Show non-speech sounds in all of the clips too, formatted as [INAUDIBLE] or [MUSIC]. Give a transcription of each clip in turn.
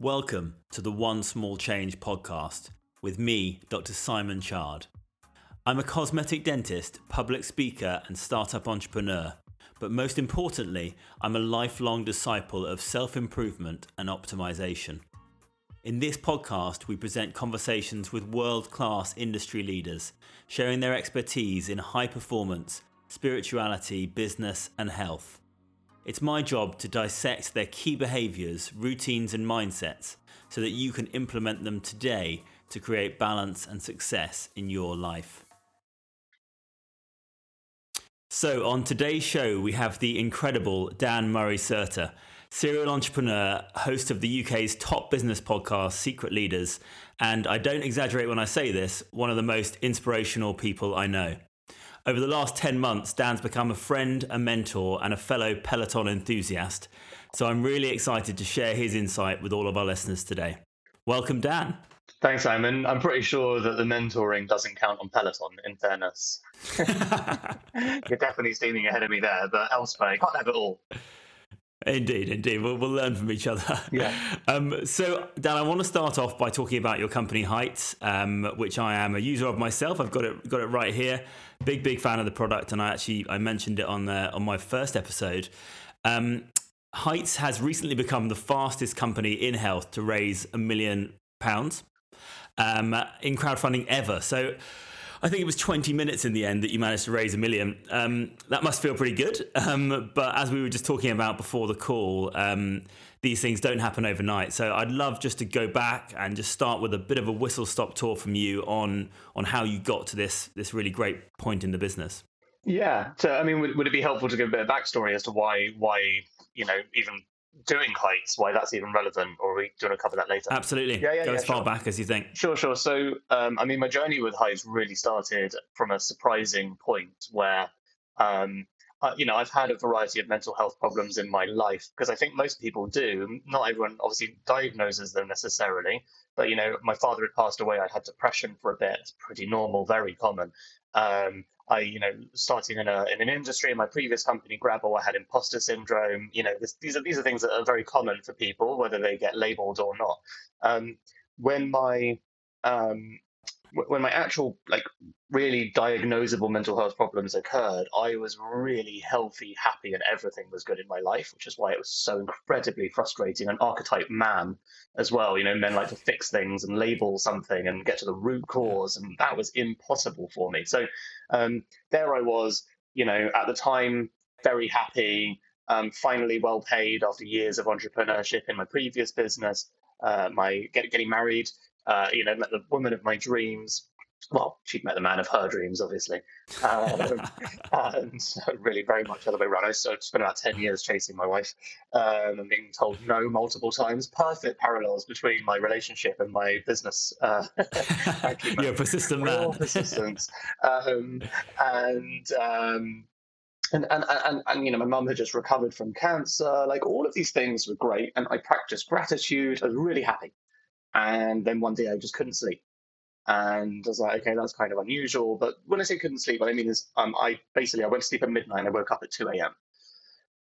Welcome to the One Small Change podcast with me, Dr. Simon Chard. I'm a cosmetic dentist, public speaker, and startup entrepreneur, but most importantly, I'm a lifelong disciple of self improvement and optimization. In this podcast, we present conversations with world class industry leaders, sharing their expertise in high performance, spirituality, business, and health. It's my job to dissect their key behaviors, routines, and mindsets so that you can implement them today to create balance and success in your life. So, on today's show, we have the incredible Dan Murray Serter, serial entrepreneur, host of the UK's top business podcast, Secret Leaders, and I don't exaggerate when I say this, one of the most inspirational people I know. Over the last 10 months, Dan's become a friend, a mentor, and a fellow Peloton enthusiast. So I'm really excited to share his insight with all of our listeners today. Welcome, Dan. Thanks, Simon. I'm pretty sure that the mentoring doesn't count on Peloton, in fairness. [LAUGHS] [LAUGHS] You're definitely steaming ahead of me there, but elsewhere, you can't have it all. Indeed, indeed. We'll, we'll learn from each other. [LAUGHS] Yeah. Um, so, Dan, I want to start off by talking about your company Heights, um, which I am a user of myself. I've got it got it right here. Big, big fan of the product, and I actually I mentioned it on the on my first episode. Um, Heights has recently become the fastest company in health to raise a million pounds um, in crowdfunding ever. So I think it was 20 minutes in the end that you managed to raise a million. Um, that must feel pretty good. [LAUGHS] Um, but as we were just talking about before the call, um, these things don't happen overnight. So I'd love just to go back and just start with a bit of a whistle stop tour from you on on how you got to this this really great point in the business. Yeah. So I mean, would, would it be helpful to give a bit of backstory as to why why you know even doing heights, why that's even relevant, or we want to cover that later? Absolutely. Yeah, yeah, Go yeah, as far sure. back as you think. Sure, sure. So, um, I mean, my journey with heights really started from a surprising point where, um, uh, you know, I've had a variety of mental health problems in my life because I think most people do. Not everyone obviously diagnoses them necessarily, but you know, my father had passed away. I had depression for a bit. It's pretty normal, very common. Um, I, you know, starting in a in an industry in my previous company, Grabble, I had imposter syndrome. You know, this, these are these are things that are very common for people, whether they get labelled or not. Um, when my um, when my actual like really diagnosable mental health problems occurred, I was really healthy, happy, and everything was good in my life, which is why it was so incredibly frustrating. An archetype man as well. You know, men like to fix things and label something and get to the root cause, and that was impossible for me. So um, there I was, you know, at the time, very happy, um, finally well paid after years of entrepreneurship in my previous business. Uh, my get, getting married, uh, you know, met the woman of my dreams. Well, she'd met the man of her dreams, obviously. Um, [LAUGHS] and really very much the other way around. I spent about 10 years chasing my wife um, and being told no multiple times. Perfect parallels between my relationship and my business. Uh, [LAUGHS] [LAUGHS] You're a persistent man. persistence. Um, and um, and, and, and, and, you know, my mum had just recovered from cancer. Like all of these things were great. And I practiced gratitude. I was really happy. And then one day I just couldn't sleep. And I was like, okay, that's kind of unusual. But when I say couldn't sleep, what I mean is um, I basically I went to sleep at midnight and I woke up at 2 a.m.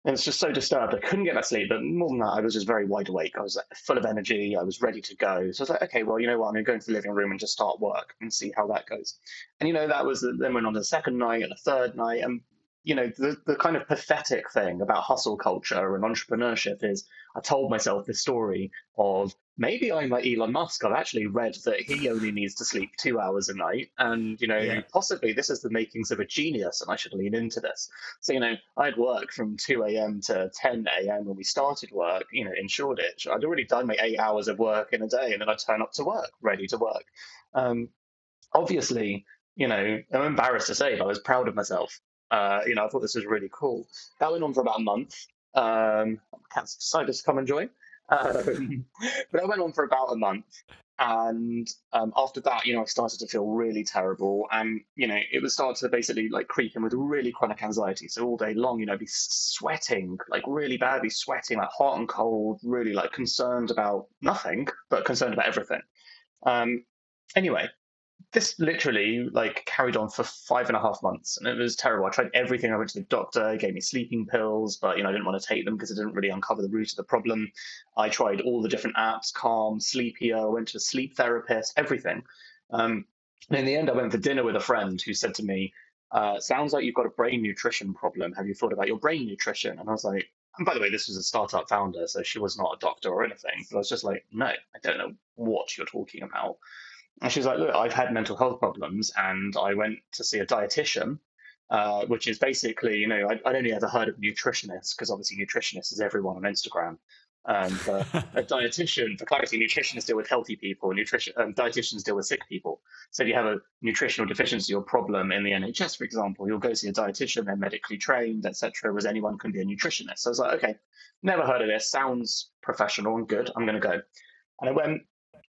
And it's just so disturbed. I couldn't get that sleep. But more than that, I was just very wide awake. I was like, full of energy. I was ready to go. So I was like, okay, well, you know what? I'm going to go into the living room and just start work and see how that goes. And, you know, that was then went on to the second night and the third night. And you know, the, the kind of pathetic thing about hustle culture and entrepreneurship is I told myself the story of maybe I'm like Elon Musk. I've actually read that he only needs to sleep two hours a night. And, you know, yeah. possibly this is the makings of a genius and I should lean into this. So, you know, I'd work from 2 a.m. to 10 a.m. when we started work, you know, in Shoreditch. I'd already done my eight hours of work in a day and then I'd turn up to work, ready to work. Um, obviously, you know, I'm embarrassed to say, but I was proud of myself uh, you know, I thought this was really cool. That went on for about a month. Um, cats decided to come and join. Um, [LAUGHS] [LAUGHS] but that went on for about a month. And um, after that, you know, I started to feel really terrible. And, you know, it was starting to basically like creep in with really chronic anxiety. So all day long, you know, be sweating, like really badly sweating, like hot and cold, really like concerned about nothing, but concerned about everything. Um, anyway, this literally like carried on for five and a half months and it was terrible. I tried everything. I went to the doctor, he gave me sleeping pills, but you know, I didn't want to take them because it didn't really uncover the root of the problem. I tried all the different apps, Calm, Sleepio, I went to a sleep therapist, everything. Um, and in the end, I went for dinner with a friend who said to me, uh, sounds like you've got a brain nutrition problem. Have you thought about your brain nutrition? And I was like, and by the way, this was a startup founder, so she was not a doctor or anything. But I was just like, no, I don't know what you're talking about. And she's like, look, I've had mental health problems, and I went to see a dietitian, uh, which is basically, you know, I, would only ever heard of nutritionists because obviously nutritionist is everyone on Instagram. Um, but a [LAUGHS] dietitian, for clarity, nutritionists deal with healthy people, nutrition, um, dietitians deal with sick people. So if you have a nutritional deficiency or problem in the NHS, for example, you'll go see a dietitian, they're medically trained, etc. Whereas anyone can be a nutritionist. So I was like, okay, never heard of this. Sounds professional and good. I'm going to go. And I went,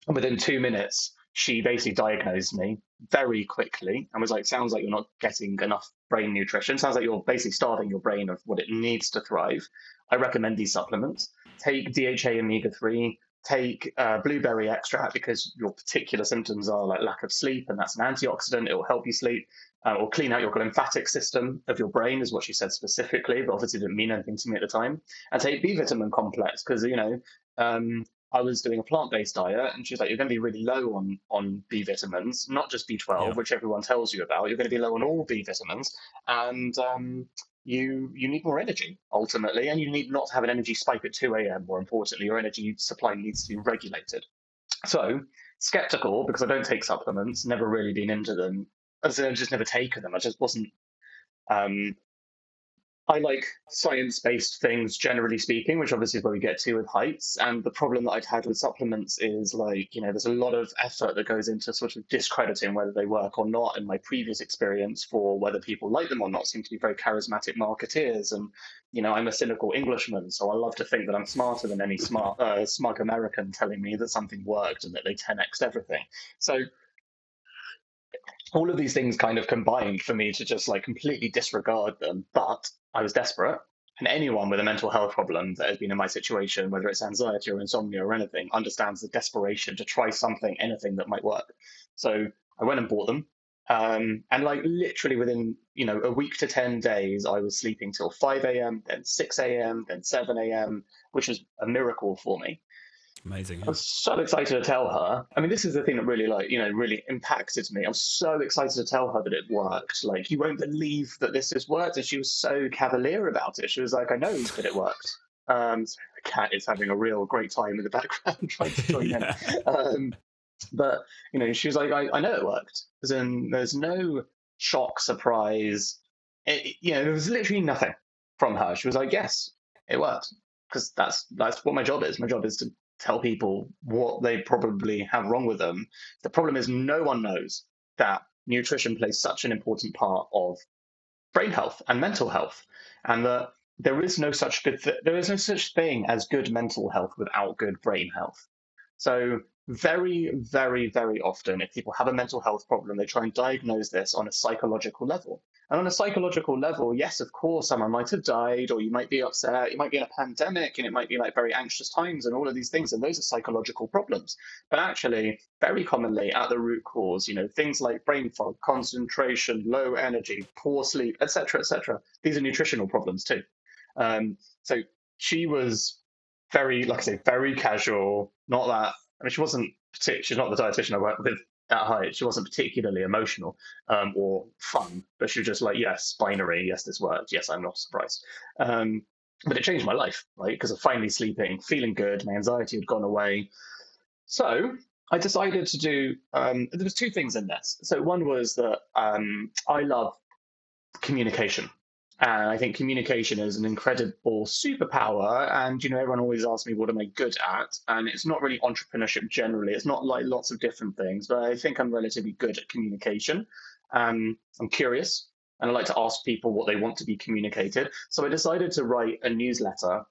and within two minutes, she basically diagnosed me very quickly and was like, sounds like you're not getting enough brain nutrition. Sounds like you're basically starving your brain of what it needs to thrive. I recommend these supplements take DHA omega 3, take uh, blueberry extract because your particular symptoms are like lack of sleep, and that's an antioxidant. It will help you sleep. Uh, or clean out your lymphatic system of your brain, is what she said specifically, but obviously didn't mean anything to me at the time. And take B vitamin complex because you know um, I was doing a plant-based diet, and she's like, "You're going to be really low on on B vitamins, not just B12, yeah. which everyone tells you about. You're going to be low on all B vitamins, and um, you you need more energy ultimately, and you need not to have an energy spike at 2 a.m. More importantly, your energy supply needs to be regulated. So skeptical because I don't take supplements, never really been into them. As I've just never taken them. I just wasn't um, I like science based things, generally speaking, which obviously is where we get to with heights. And the problem that I'd had with supplements is like, you know, there's a lot of effort that goes into sort of discrediting whether they work or not. And my previous experience for whether people like them or not seem to be very charismatic marketeers. And, you know, I'm a cynical Englishman, so I love to think that I'm smarter than any smart, uh, smug American telling me that something worked and that they 10xed everything. So all of these things kind of combined for me to just like completely disregard them. But I was desperate. And anyone with a mental health problem that has been in my situation, whether it's anxiety or insomnia or anything, understands the desperation to try something, anything that might work. So I went and bought them. Um, and like literally within, you know, a week to 10 days, I was sleeping till 5 a.m., then 6 a.m., then 7 a.m., which was a miracle for me. Amazing. I was so excited to tell her. I mean, this is the thing that really, like, you know, really impacted me. I was so excited to tell her that it worked. Like, you won't believe that this has worked. And she was so cavalier about it. She was like, I know that it worked. Um, so the cat is having a real great time in the [LAUGHS] background trying to join [LAUGHS] yeah. in. Um, but, you know, she was like, I, I know it worked. As in, there's no shock, surprise. It, you know, there was literally nothing from her. She was like, yes, it worked because that's that's what my job is. My job is to tell people what they probably have wrong with them. The problem is no one knows that nutrition plays such an important part of brain health and mental health, and that there is no such good th- there is no such thing as good mental health without good brain health. So very, very, very often, if people have a mental health problem, they try and diagnose this on a psychological level. And on a psychological level, yes, of course, someone might have died, or you might be upset, you might be in a pandemic, and it might be like very anxious times, and all of these things, and those are psychological problems. But actually, very commonly at the root cause, you know, things like brain fog, concentration, low energy, poor sleep, etc., etc. These are nutritional problems too. Um, so she was very, like I say, very casual, not that I mean, she wasn't she's not the dietitian I worked with at height. She wasn't particularly emotional um, or fun, but she was just like, yes, binary, yes, this worked, yes, I'm not surprised. Um, but it changed my life, right? Because of finally sleeping, feeling good, my anxiety had gone away. So I decided to do. Um, there was two things in this. So one was that um, I love communication. And I think communication is an incredible superpower. And, you know, everyone always asks me, what am I good at? And it's not really entrepreneurship generally. It's not like lots of different things, but I think I'm relatively good at communication. Um, I'm curious and I like to ask people what they want to be communicated. So I decided to write a newsletter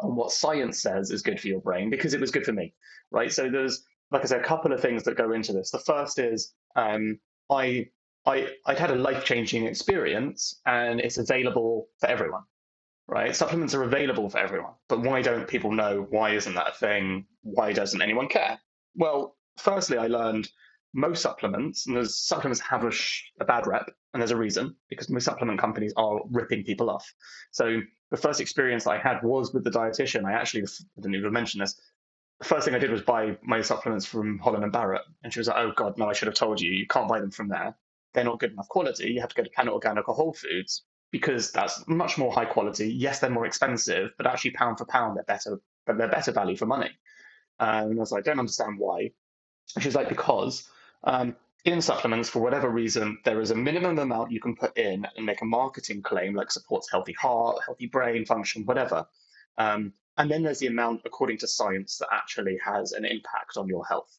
on what science says is good for your brain because it was good for me, right? So there's, like I said, a couple of things that go into this. The first is um, I I, I'd had a life changing experience and it's available for everyone, right? Supplements are available for everyone, but why don't people know? Why isn't that a thing? Why doesn't anyone care? Well, firstly, I learned most supplements, and those supplements have a, sh- a bad rep, and there's a reason because most supplement companies are ripping people off. So the first experience I had was with the dietitian. I actually I didn't even mention this. The first thing I did was buy my supplements from Holland and Barrett, and she was like, "Oh God, no! I should have told you. You can't buy them from there. They're not good enough quality. You have to go to Planet Organic or Whole Foods because that's much more high quality. Yes, they're more expensive, but actually pound for pound, they're better. But They're better value for money." Um, and I was like, "I don't understand why." And she was like, "Because." Um, in supplements, for whatever reason, there is a minimum amount you can put in and make a marketing claim like supports healthy heart, healthy brain function, whatever. Um, and then there's the amount, according to science, that actually has an impact on your health.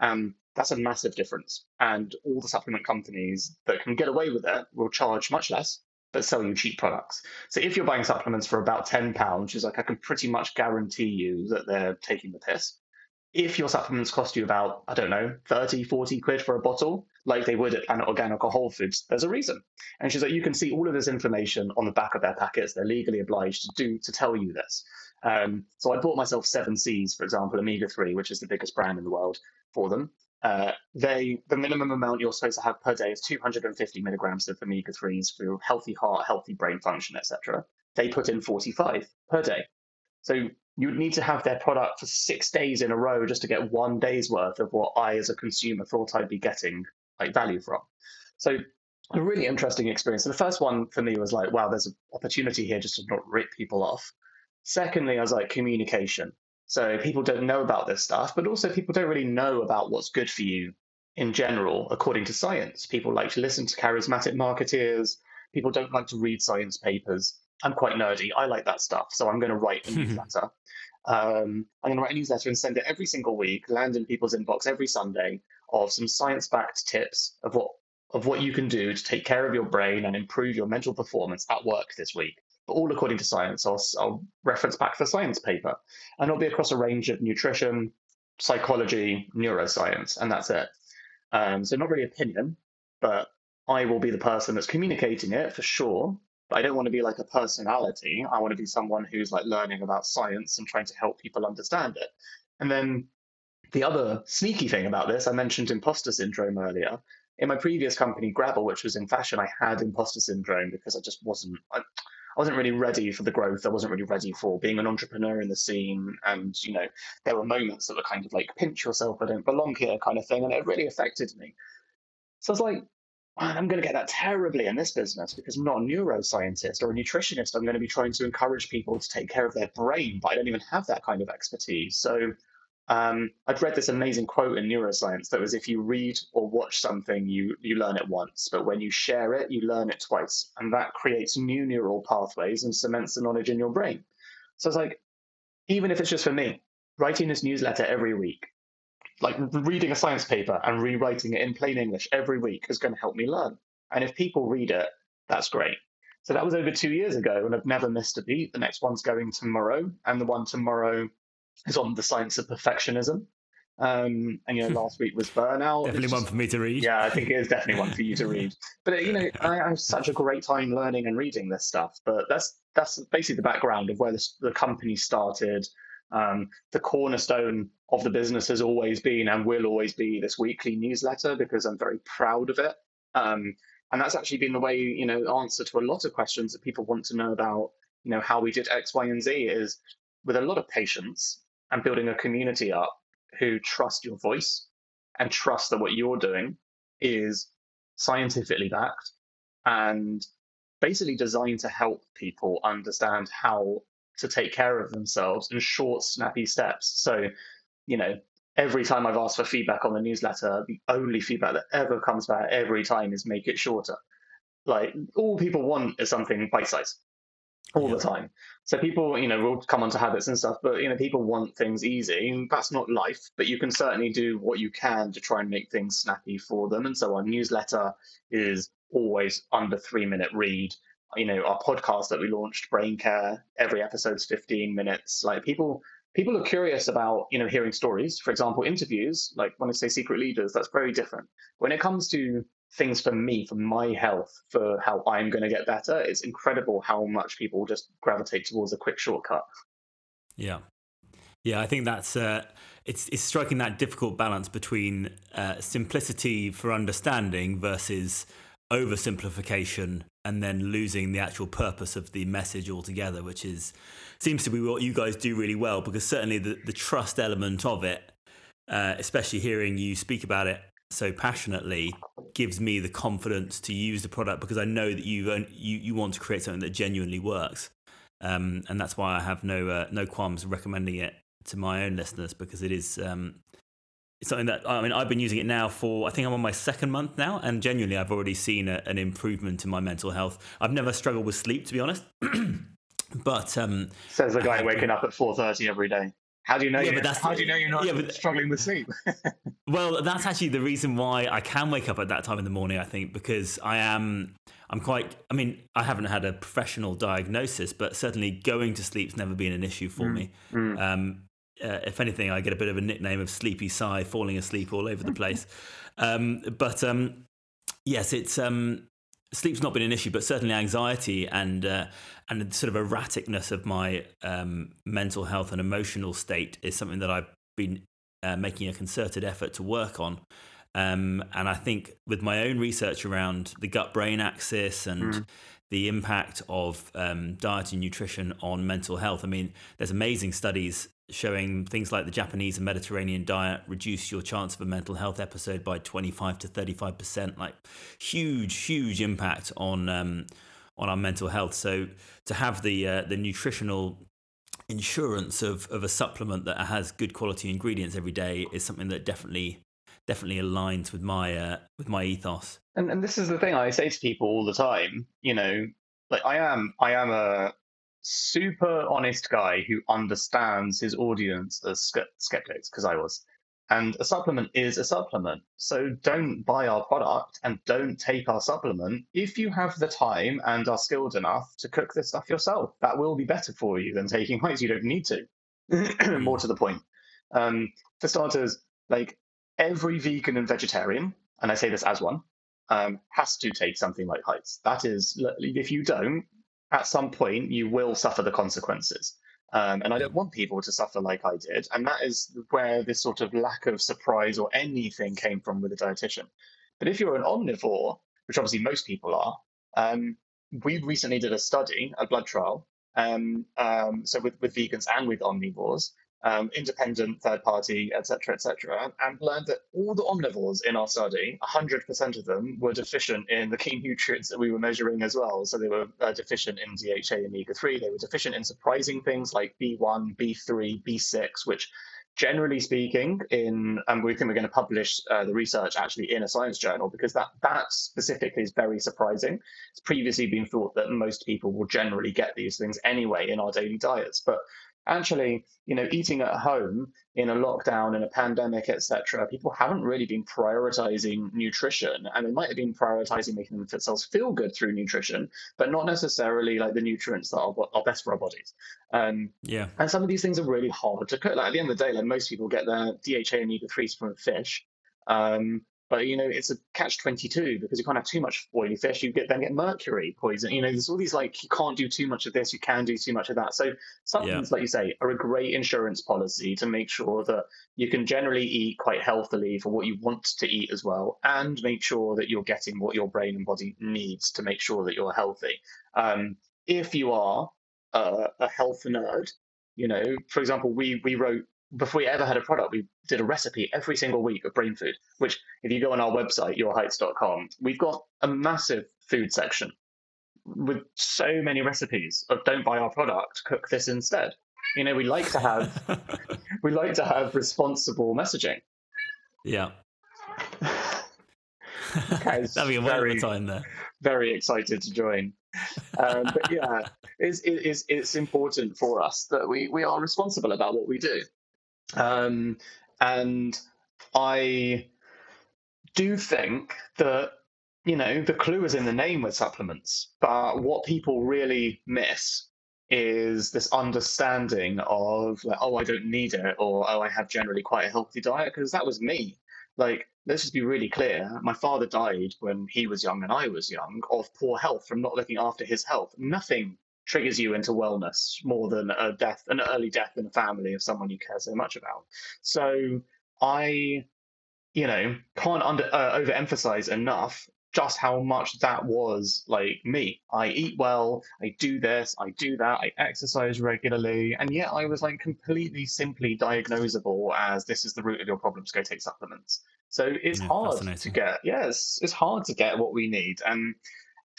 Um, that's a massive difference. And all the supplement companies that can get away with it will charge much less, but sell you cheap products. So if you're buying supplements for about £10, which is like I can pretty much guarantee you that they're taking the piss, if your supplements cost you about, I don't know, 30, 40 quid for a bottle, like they would at Planet Organic or Whole Foods, there's a reason. And she's like, you can see all of this information on the back of their packets. They're legally obliged to do to tell you this. Um, so I bought myself Seven Seas, for example, Omega 3, which is the biggest brand in the world for them. Uh, they the minimum amount you're supposed to have per day is 250 milligrams of omega 3s for healthy heart, healthy brain function, etc. They put in 45 per day. So you would need to have their product for six days in a row just to get one day's worth of what I, as a consumer, thought I'd be getting like value from. So a really interesting experience. So the first one for me was like, wow, there's an opportunity here just to not rip people off. Secondly, I was like communication. So people don't know about this stuff, but also people don't really know about what's good for you in general, according to science. People like to listen to charismatic marketeers. People don't like to read science papers. I'm quite nerdy. I like that stuff. So I'm going to write a [LAUGHS] newsletter. Um, I'm going to write a newsletter and send it every single week, land in people's inbox every Sunday of some science-backed tips of what of what you can do to take care of your brain and improve your mental performance at work this week. All according to science. I'll, I'll reference back the science paper, and it'll be across a range of nutrition, psychology, neuroscience, and that's it. Um, so not really opinion, but I will be the person that's communicating it for sure. But I don't want to be like a personality. I want to be someone who's like learning about science and trying to help people understand it. And then the other sneaky thing about this, I mentioned imposter syndrome earlier. In my previous company, Grabble, which was in fashion, I had imposter syndrome because I just wasn't. I, I wasn't really ready for the growth. I wasn't really ready for being an entrepreneur in the scene. And, you know, there were moments that were kind of like, pinch yourself, I don't belong here kind of thing. And it really affected me. So I was like, I'm going to get that terribly in this business because I'm not a neuroscientist or a nutritionist. I'm going to be trying to encourage people to take care of their brain, but I don't even have that kind of expertise. So um, I'd read this amazing quote in neuroscience that was if you read or watch something, you, you learn it once, but when you share it, you learn it twice. And that creates new neural pathways and cements the knowledge in your brain. So it's like, even if it's just for me, writing this newsletter every week, like reading a science paper and rewriting it in plain English every week is going to help me learn. And if people read it, that's great. So that was over two years ago, and I've never missed a beat. The next one's going tomorrow, and the one tomorrow is on the science of perfectionism. Um, and you know, last week was burnout. definitely just, one for me to read. Yeah, I think it is definitely one for you to read. [LAUGHS] But you know, I, I have such a great time learning and reading this stuff. But that's that's basically the background of where this, the company started, um, the cornerstone of the business has always been and will always be this weekly newsletter because I'm very proud of it. Um, and that's actually been the way, you know, answer to a lot of questions that people want to know about, you know, how we did X, Y, and Z is with a lot of patience and building a community up who trust your voice and trust that what you're doing is scientifically backed and basically designed to help people understand how to take care of themselves in short, snappy steps. So, you know, every time I've asked for feedback on the newsletter, the only feedback that ever comes back every time is make it shorter. Like all people want is something bite size all yeah. the time. So people, you know, will come onto habits and stuff, but you know, people want things easy. And that's not life, but you can certainly do what you can to try and make things snappy for them. And so our newsletter is always under three minute read you know our podcast that we launched brain care every episode's 15 minutes like people people are curious about you know hearing stories for example interviews like when i say secret leaders that's very different when it comes to things for me for my health for how i'm going to get better it's incredible how much people just gravitate towards a quick shortcut yeah Yeah, I think that's uh, it's it's striking that difficult balance between uh, simplicity for understanding versus oversimplification and then losing the actual purpose of the message altogether, which is seems to be what you guys do really well. Because certainly the the trust element of it, uh, especially hearing you speak about it so passionately, gives me the confidence to use the product because I know that you you you want to create something that genuinely works. Um, and that's why I have no uh, no qualms recommending it to my own listeners because it is um, it's something that I mean I've been using it now for I think I'm on my second month now, and genuinely I've already seen a, an improvement in my mental health. I've never struggled with sleep to be honest, [CLEARS THROAT] but um, says the guy waking up at four thirty every day. How do you know? Yeah, you, but that's how do you know you're not yeah, but- struggling with sleep? [LAUGHS] Well, that's actually the reason why I can wake up at that time in the morning. I think because I am, I'm quite. I mean, I haven't had a professional diagnosis, but certainly going to sleep's never been an issue for me. Um, uh, if anything, I get a bit of a nickname of Sleepy Si, falling asleep all over the place. [LAUGHS] um, but um, yes, it's um, sleep's not been an issue, but certainly anxiety and uh, and the sort of erraticness of my um, mental health and emotional state is something that I've been uh, making a concerted effort to work on. Um, and I think with my own research around the gut brain axis and the impact of um, diet and nutrition on mental health, I mean, there's amazing studies showing things like the Japanese and Mediterranean diet reduce your chance of a mental health episode by 25 to 35 percent, like huge, huge impact on um, on our mental health. So to have the uh, the nutritional insurance of of a supplement that has good quality ingredients every day is something that definitely definitely aligns with my uh, with my ethos. and and this is the thing I say to people all the time. You know, like I am I am a super honest guy who understands his audience as skeptics because I was. And a supplement is a supplement. So don't buy our product and don't take our supplement if you have the time and are skilled enough to cook this stuff yourself. That will be better for you than taking heights. You don't need to. [CLEARS THROAT] More to the point. Um, for starters, like every vegan and vegetarian, and I say this as one, um, has to take something like heights. That is, if you don't, at some point you will suffer the consequences. Um, and I don't want people to suffer like I did. And that is where this sort of lack of surprise or anything came from with a dietitian. But if you're an omnivore, which obviously most people are, um, we recently did a study, a blood trial, um, um, so with, with vegans and with omnivores, um, independent, third party, etc., etc., and learned that all the omnivores in our study, 100% of them were deficient in the key nutrients that we were measuring as well. So they were uh, deficient in DHA and omega 3. They were deficient in surprising things like B1, B3, B6, which generally speaking in and we think we're going to publish uh, the research actually in a science journal because that that specifically is very surprising it's previously been thought that most people will generally get these things anyway in our daily diets but actually, you know, eating at home in a lockdown, in a pandemic, etc., people haven't really been prioritizing nutrition, and they might have been prioritizing making themselves feel good through nutrition, but not necessarily like the nutrients that are, are best for our bodies. Um, Yeah. and some of these things are really hard to cook. Like at the end of the day, like most people get their DHA and omega threes from fish. Um, but you know, it's a catch twenty two because you can't have too much oily fish. You get then get mercury poison. You know, there's all these like you can't do too much of this, you can do too much of that. So supplements, like you say, are a great insurance policy to make sure that you can generally eat quite healthily for what you want to eat as well, and make sure that you're getting what your brain and body needs to make sure that you're healthy. Um, if you are uh, a health nerd, you know, for example, we we wrote before we ever had a product, we did a recipe every single week of brain food, which if you go on our website, yourheights.com, we've got a massive food section with so many recipes of don't buy our product, cook this instead. You know, we like to have [LAUGHS] we like to have responsible messaging. yeah. Kaz, [LAUGHS] Having a very- time there. very excited to join. Um, but yeah, it's, it's, it's important for us that we, we are responsible about what we do. Um, and I do think that, you know, the clue is in the name with supplements, but what people really miss is this understanding of like, oh, I don't need it, or oh, I have generally quite a healthy diet, because that was me. Like, let's just be really clear. My father died when he was young and I was young of poor health from not looking after his health. Nothing triggers you into wellness more than a death, an early death in a family of someone you care so much about. So I, you know, can't under uh, overemphasize enough just how much that was like me. I eat well, I do this, I do that, I exercise regularly, and yet I was like completely simply diagnosable as this is the root of your problems, go take supplements. So it's Yeah, hard to get, yeah, it's, hard to get what we need. And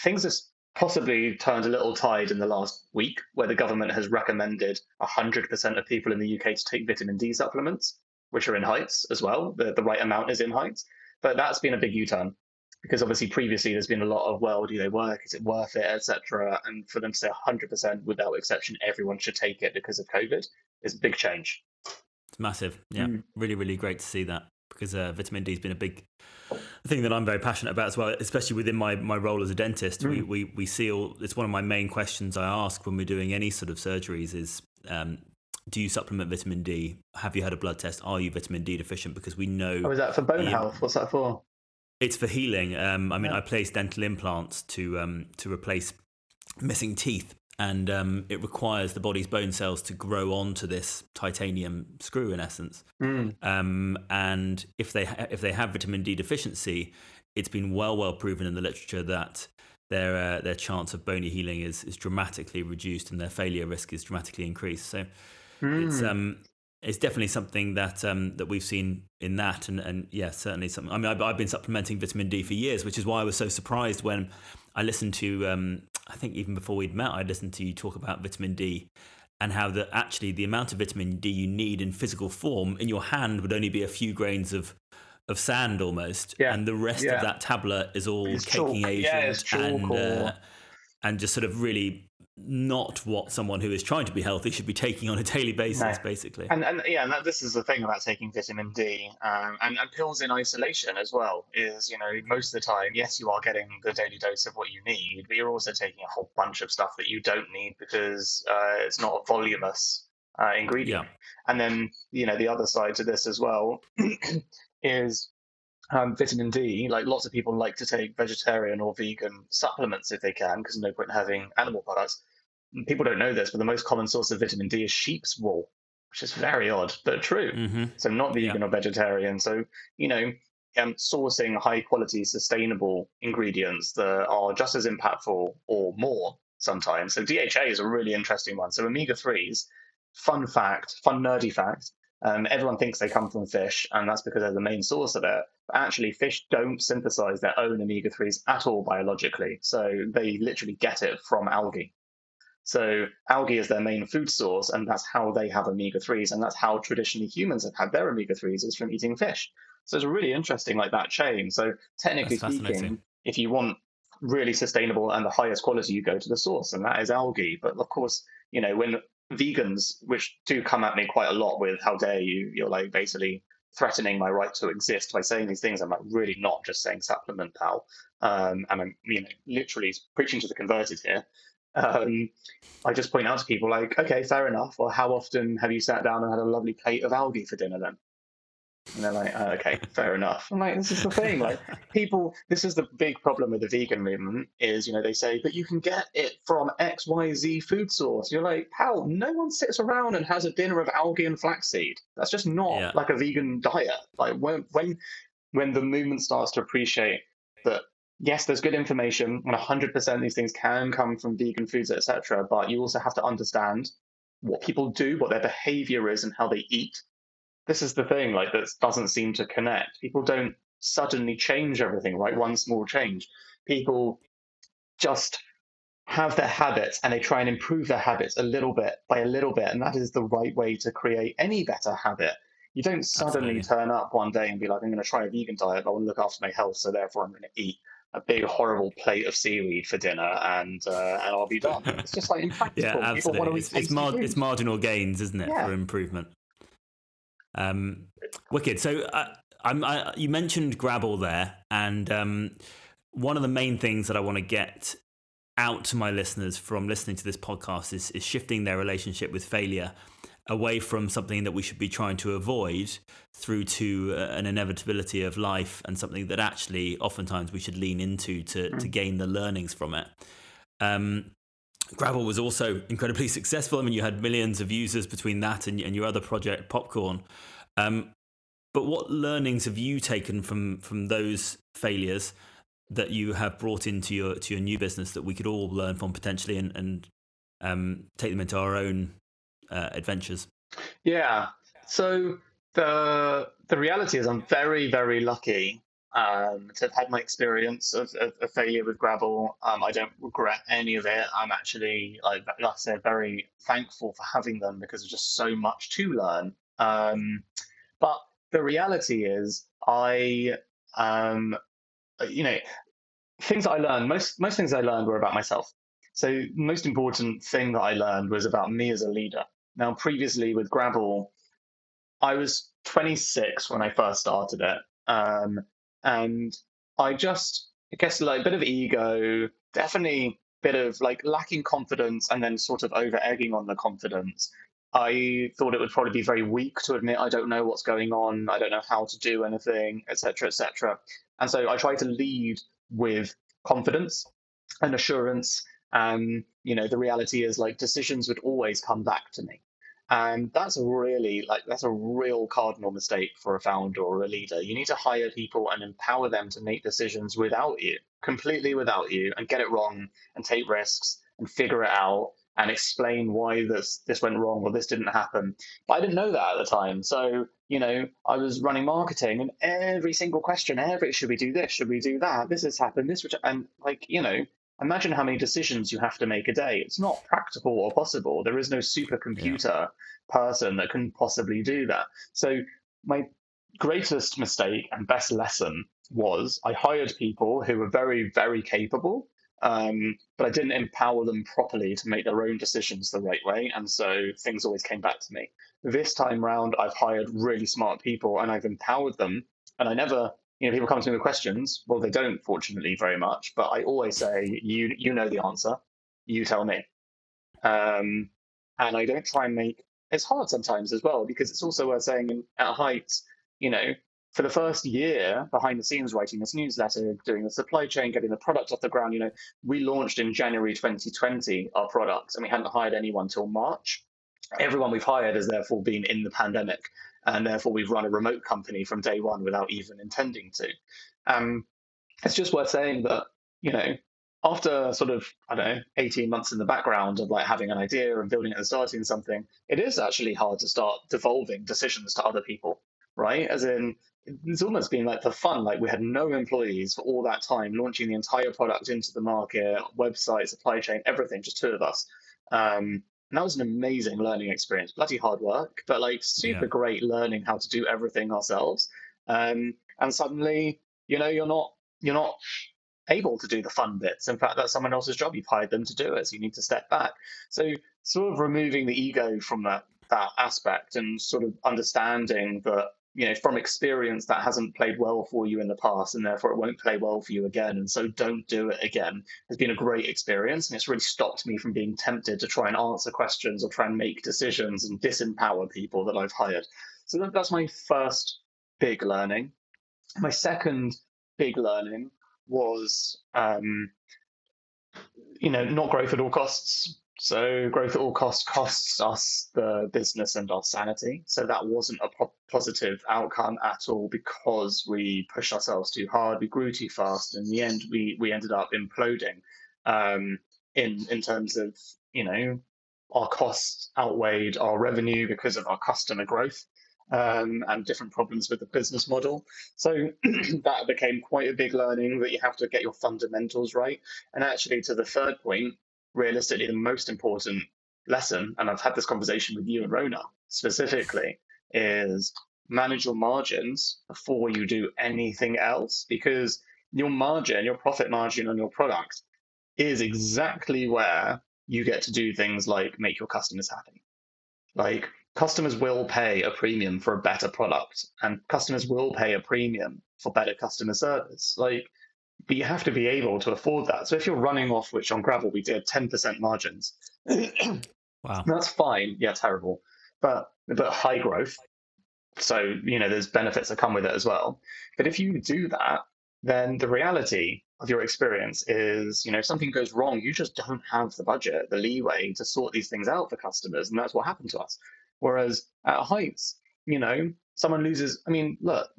things have possibly turned a little tide in the last week where the government has recommended 100% of people in the UK to take vitamin D supplements, which are in heights as well. The, the right amount is in heights. But that's been a big U turn because obviously previously there's been a lot of well do they work is it worth it etc and for them to say 100% without exception everyone should take it because of covid is a big change It's massive. Yeah, Mm. really, really great to see that because uh, vitamin D has been a big thing that I'm very passionate about as well, especially within my, my role as a dentist. We, Mm. we we see all. It's one of my main questions I ask when we're doing any sort of surgeries is. Um, do you supplement vitamin D? Have you had a blood test? Are you vitamin D deficient? Because we know oh is that for bone health what's that for It's for healing. Um, I mean, Yeah. I place dental implants to um, to replace missing teeth, and um, it requires the body's bone cells to grow onto this titanium screw, in essence. Mm. Um, and if they ha- if they have vitamin D deficiency, it's been well well proven in the literature that their uh, their chance of bony healing is is dramatically reduced, and their failure risk is dramatically increased. So it's Mm. um it's definitely something that um that we've seen in that and and yeah certainly something i mean I've, I've been supplementing vitamin d for years which is why i was so surprised when i listened to um i think even before we'd met i listened to you talk about vitamin d and how that actually the amount of vitamin d you need in physical form in your hand would only be a few grains of of sand almost Yeah, and the rest yeah. of that tablet is all It's caking chalk. agent Yeah, and uh, and just sort of really not what someone who is trying to be healthy should be taking on a daily basis No. basically And, and yeah, and that, this is the thing about taking vitamin D um, and, and pills in isolation as well. Is you know most of the time, yes, you are getting the daily dose of what you need, but you're also taking a whole bunch of stuff that you don't need because uh, it's not a voluminous uh, ingredient. And then you know the other side to this as well [CLEARS THROAT] is um, vitamin D. Like lots of people like to take vegetarian or vegan supplements if they can, because no point in having animal products. People don't know this, but the most common source of vitamin D is sheep's wool, which is very odd, but true. hmm So not vegan or vegetarian. So you know, um, sourcing high quality, sustainable ingredients that are just as impactful or more sometimes. So DHA is a really interesting one. So omega threes, fun fact, fun nerdy fact. Um, everyone thinks they come from fish, and that's because they're the main source of it. But actually, fish don't synthesize their own omega threes at all biologically. So they literally get it from algae. So algae is their main food source, and that's how they have omega threes, and that's how traditionally humans have had their omega threes is from eating fish. So it's really interesting, like that chain. So technically speaking, if you want really sustainable and the highest quality, you go to the source, and that is algae. But of course, you know when vegans, which do come at me quite a lot with "How dare you?" You're like basically threatening my right to exist by saying these things. I'm like really not just saying supplement, pal. Um, and I'm you know literally preaching to the converted here. Um, I just point out to people like, okay, fair enough. Well, how often have you sat down and had a lovely plate of algae for dinner then? And they're like, oh, okay, [LAUGHS] fair enough. I'm like, this is the thing. Like, [LAUGHS] people, this is the big problem with the vegan movement is, you know, they say, but you can get it from X, Y, Z food source. You're like, pal, no one sits around and has a dinner of algae and flaxseed. That's just not Yeah. like a vegan diet. Like when when when the movement starts to appreciate that yes, there's good information, and 100% these things can come from vegan foods, etc. But you also have to understand what people do, what their behavior is, and how they eat. This is the thing, like that doesn't seem to connect. People don't suddenly change everything, right? One small change. People just have their habits and they try and improve their habits a little bit by a little bit, and that is the right way to create any better habit. You don't suddenly Absolutely. turn up one day and be like, I'm going to try a vegan diet, but I want to look after my health, so therefore I'm going to eat a big horrible plate of seaweed for dinner and uh, and I'll be done. It's just like [LAUGHS] impractical. yeah, People absolutely. to It's, it's, mar- it's marginal gains, isn't it, Yeah. for improvement? Um, wicked. So uh, I'm, I, you mentioned Grabble there, and um, one of the main things that I want to get out to my listeners from listening to this podcast is, is shifting their relationship with failure away from something that we should be trying to avoid through to uh, an inevitability of life and something that actually oftentimes we should lean into to, to gain the learnings from it. Um, Grabble was also incredibly [LAUGHS] successful. I mean, you had millions of users between that and, and your other project, Popcorn. Um, but what learnings have you taken from from those failures that you have brought into your to your new business that we could all learn from potentially and, and um, take them into our own uh, adventures? Yeah. So the the reality is, I'm very very lucky um, to have had my experience of, of failure with Grabble. Um, I don't regret any of it. I'm actually, like, like I said, very thankful for having them because there's just so much to learn. Um, but the reality is, I, um, you know, things that I learned, most, most things I learned were about myself. So, the most important thing that I learned was about me as a leader. Now, previously with Grabble, I was 26 when I first started it. Um, and I just, I guess, like a bit of ego, definitely bit of like lacking confidence, and then sort of over egging on the confidence. I thought it would probably be very weak to admit I don't know what's going on, I don't know how to do anything, etc., etc. And so I try to lead with confidence and assurance. And you know, the reality is like decisions would always come back to me. And that's really like that's a real cardinal mistake for a founder or a leader. You need to hire people and empower them to make decisions without you, completely without you, and get it wrong and take risks and figure it out and explain why this this went wrong or this didn't happen. But I didn't know that at the time. So, you know, I was running marketing and every single question, every should we do this? Should we do that? This has happened, this which and like, you know, imagine how many decisions you have to make a day. It's not practical or possible. There is no supercomputer yeah. person that can possibly do that. So my greatest mistake and best lesson was I hired people who were very, very capable, um, but I didn't empower them properly to make their own decisions the right way. And so things always came back to me. This time round, I've hired really smart people and I've empowered them. And I never you know, people come to me with questions. Well, they don't, fortunately, very much. But I always say, you you know the answer. You tell me. Um, and I don't try and make. It's hard sometimes as well because it's also worth saying at Heights, you know, for the first year behind the scenes writing this newsletter, doing the supply chain, getting the product off the ground, you know, we launched in January 2020 our products and we hadn't hired anyone till March. Everyone we've hired has therefore been in the pandemic and therefore we've run a remote company from day one without even intending to. Um, it's just worth saying that you know after sort of I don't know 18 months in the background of like having an idea and building it and starting something, it is actually hard to start devolving decisions to other people, right? As in it's almost been like the fun. Like we had no employees for all that time, launching the entire product into the market, website, supply chain, everything, just two of us. Um, and that was an amazing learning experience. Bloody hard work, but like super yeah. great learning how to do everything ourselves. Um, and suddenly, you know, you're not you're not able to do the fun bits. In fact, that's someone else's job. You've hired them to do it, so you need to step back. So, sort of removing the ego from that that aspect and sort of understanding that you know, from experience, that hasn't played well for you in the past, and therefore it won't play well for you again. And so, don't do it again. Has been a great experience, and it's really stopped me from being tempted to try and answer questions or try and make decisions and disempower people that I've hired. So that, that's my first big learning. My second big learning was, um, you know, not growth at all costs. So growth at all costs costs us the business and our sanity. So that wasn't a po- positive outcome at all because we pushed ourselves too hard. We grew too fast. And in the end, we we ended up imploding um, in in terms of you know our costs outweighed our revenue because of our customer growth um, and different problems with the business model. So [CLEARS THROAT] that became quite a big learning that you have to get your fundamentals right. And actually, to the third point, realistically the most important lesson, and I've had this conversation with you and Rona specifically, is manage your margins before you do anything else because your margin, your profit margin on your product is exactly where you get to do things like make your customers happy. Like customers will pay a premium for a better product and customers will pay a premium for better customer service. Like but you have to be able to afford that. So if you're running off, which on Grabble we did 10% margins, [CLEARS THROAT] wow, that's fine. Yeah, terrible, but but high growth. So you know there's benefits that come with it as well. But if you do that, then the reality of your experience is, you know, if something goes wrong, you just don't have the budget, the leeway to sort these things out for customers. And that's what happened to us. Whereas at Heights, you know, someone loses, I mean, look,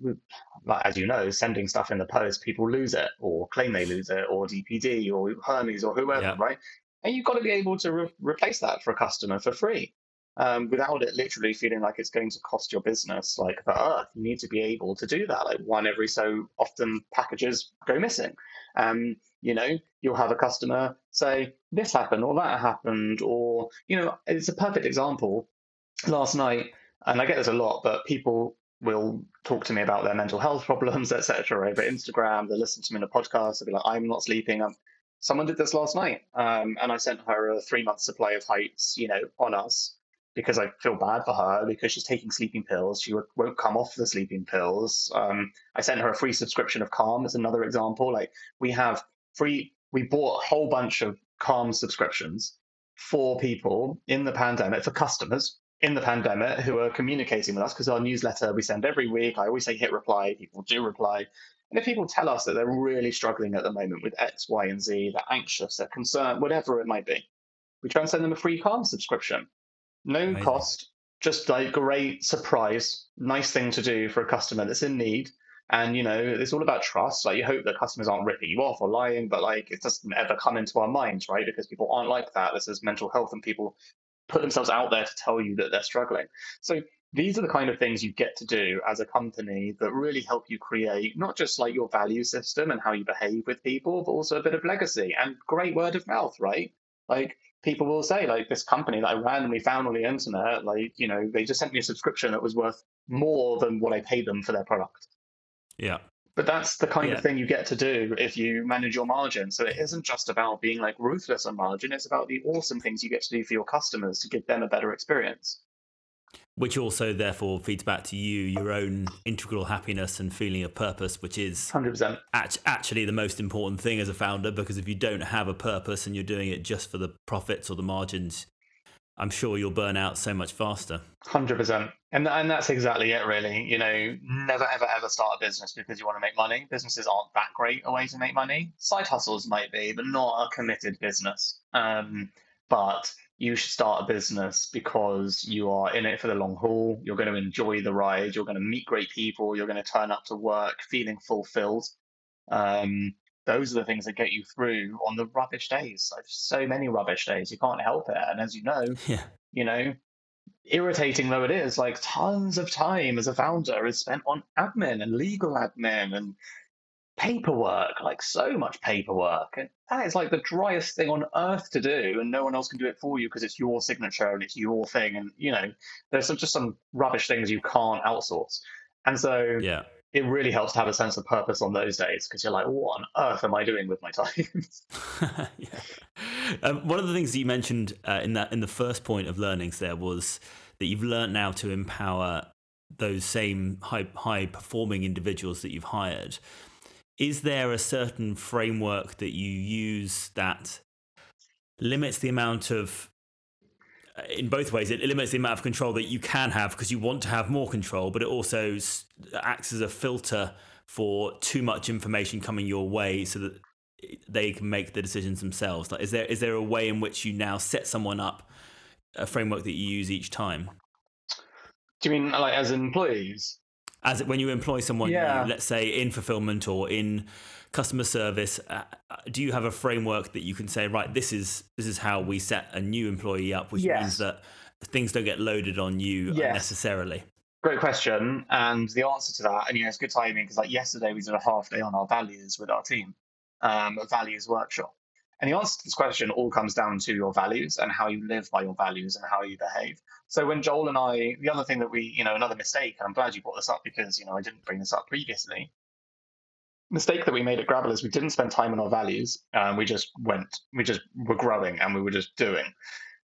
like, as you know, sending stuff in the post, people lose it or claim they lose it or DPD or Hermes or whoever, yeah. right? And you've got to be able to re- replace that for a customer for free. Um, without it literally feeling like it's going to cost your business like the earth. You need to be able to do that. Like one every so often packages go missing. Um, you know, you'll have a customer say, this happened or that happened, or, you know, it's a perfect example. Last night, and I get this a lot, but people will talk to me about their mental health problems, [LAUGHS] etc., over Instagram. They listen to me in a podcast. They'll be like, I'm not sleeping. I'm... Someone did this last night, um, and I sent her a three month supply of heights, you know, on us because I feel bad for her because she's taking sleeping pills. She won't come off the sleeping pills. Um, I sent her a free subscription of Calm as another example. Like we have free, we bought a whole bunch of Calm subscriptions for people in the pandemic, for customers in the pandemic who are communicating with us because our newsletter we send every week. I always say hit reply. People do reply. And if people tell us that they're really struggling at the moment with X, Y, and Z, they're anxious, they're concerned, whatever it might be, we try and send them a free Calm subscription. No Amazing. cost, just like great surprise, nice thing to do for a customer that's in need. And you know, it's all about trust. Like you hope that customers aren't ripping you off or lying, but like it doesn't ever come into our minds, right? Because people aren't like that. This is mental health, and people put themselves out there to tell you that they're struggling. So these are the kind of things you get to do as a company that really help you create not just like your value system and how you behave with people, but also a bit of legacy and great word of mouth, right? Like people will say, like this company that I randomly found on the internet, like, you know, they just sent me a subscription that was worth more than what I paid them for their product. Yeah. But that's the kind yeah. of thing you get to do if you manage your margin. So it isn't just about being like ruthless on margin, it's about the awesome things you get to do for your customers to give them a better experience which also therefore feeds back to you your own integral happiness and feeling of purpose which is 100% actually the most important thing as a founder because if you don't have a purpose and you're doing it just for the profits or the margins i'm sure you'll burn out so much faster 100% and, and that's exactly it really you know never ever ever start a business because you want to make money businesses aren't that great a way to make money side hustles might be but not a committed business um, but you should start a business because you are in it for the long haul. You're going to enjoy the ride. You're going to meet great people. You're going to turn up to work feeling fulfilled. Um, those are the things that get you through on the rubbish days. Like so many rubbish days, you can't help it. And as you know, [LAUGHS] yeah. you know, irritating though it is, like tons of time as a founder is spent on admin and legal admin and paperwork, like so much paperwork. And that is like the driest thing on earth to do, and no one else can do it for you because it's your signature and it's your thing. And you know, there's some, just some rubbish things you can't outsource. And so, yeah, it really helps to have a sense of purpose on those days because you're like, what on earth am I doing with my time? [LAUGHS] [LAUGHS] yeah. Um, one of the things that you mentioned uh, in that in the first point of learnings there was that you've learned now to empower those same high high performing individuals that you've hired is there a certain framework that you use that limits the amount of Uh, in both ways it limits the amount of control that you can have because you want to have more control but it also acts as a filter for too much information coming your way so that they can make the decisions themselves. Like is there is there a way in which you now set someone up a framework that you use each time? Do you mean like as employees? As when you employ someone, yeah. let's say in fulfillment or in customer service, uh, uh, do you have a framework that you can say, right, this is this is how we set a new employee up, which yes. means that things don't get loaded on you yes. unnecessarily? Great question, and the answer to that, and you know, it's good timing because like yesterday we did a half day on our values with our team, um, a values workshop. And the answer to this question all comes down to your values and how you live by your values and how you behave. So when Joel and I, the other thing that we, you know, another mistake, and I'm glad you brought this up because, you know, I didn't bring this up previously. Mistake that we made at Grabble is we didn't spend time on our values. Um, we just went, we just were growing and we were just doing.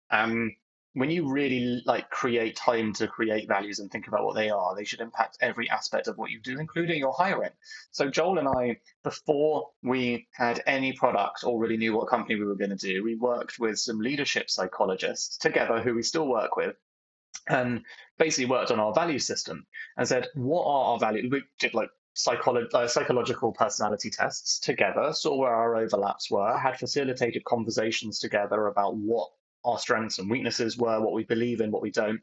Um, when you really like create time to create values and think about what they are, they should impact every aspect of what you do, including your hiring. So Joel and I, before we had any product or really knew what company we were going to do, we worked with some leadership psychologists together who we still work with and basically worked on our value system and said, what are our values? We did like psycholo- uh, psychological personality tests together, saw where our overlaps were, had facilitated conversations together about what our strengths and weaknesses were, what we believe in, what we don't.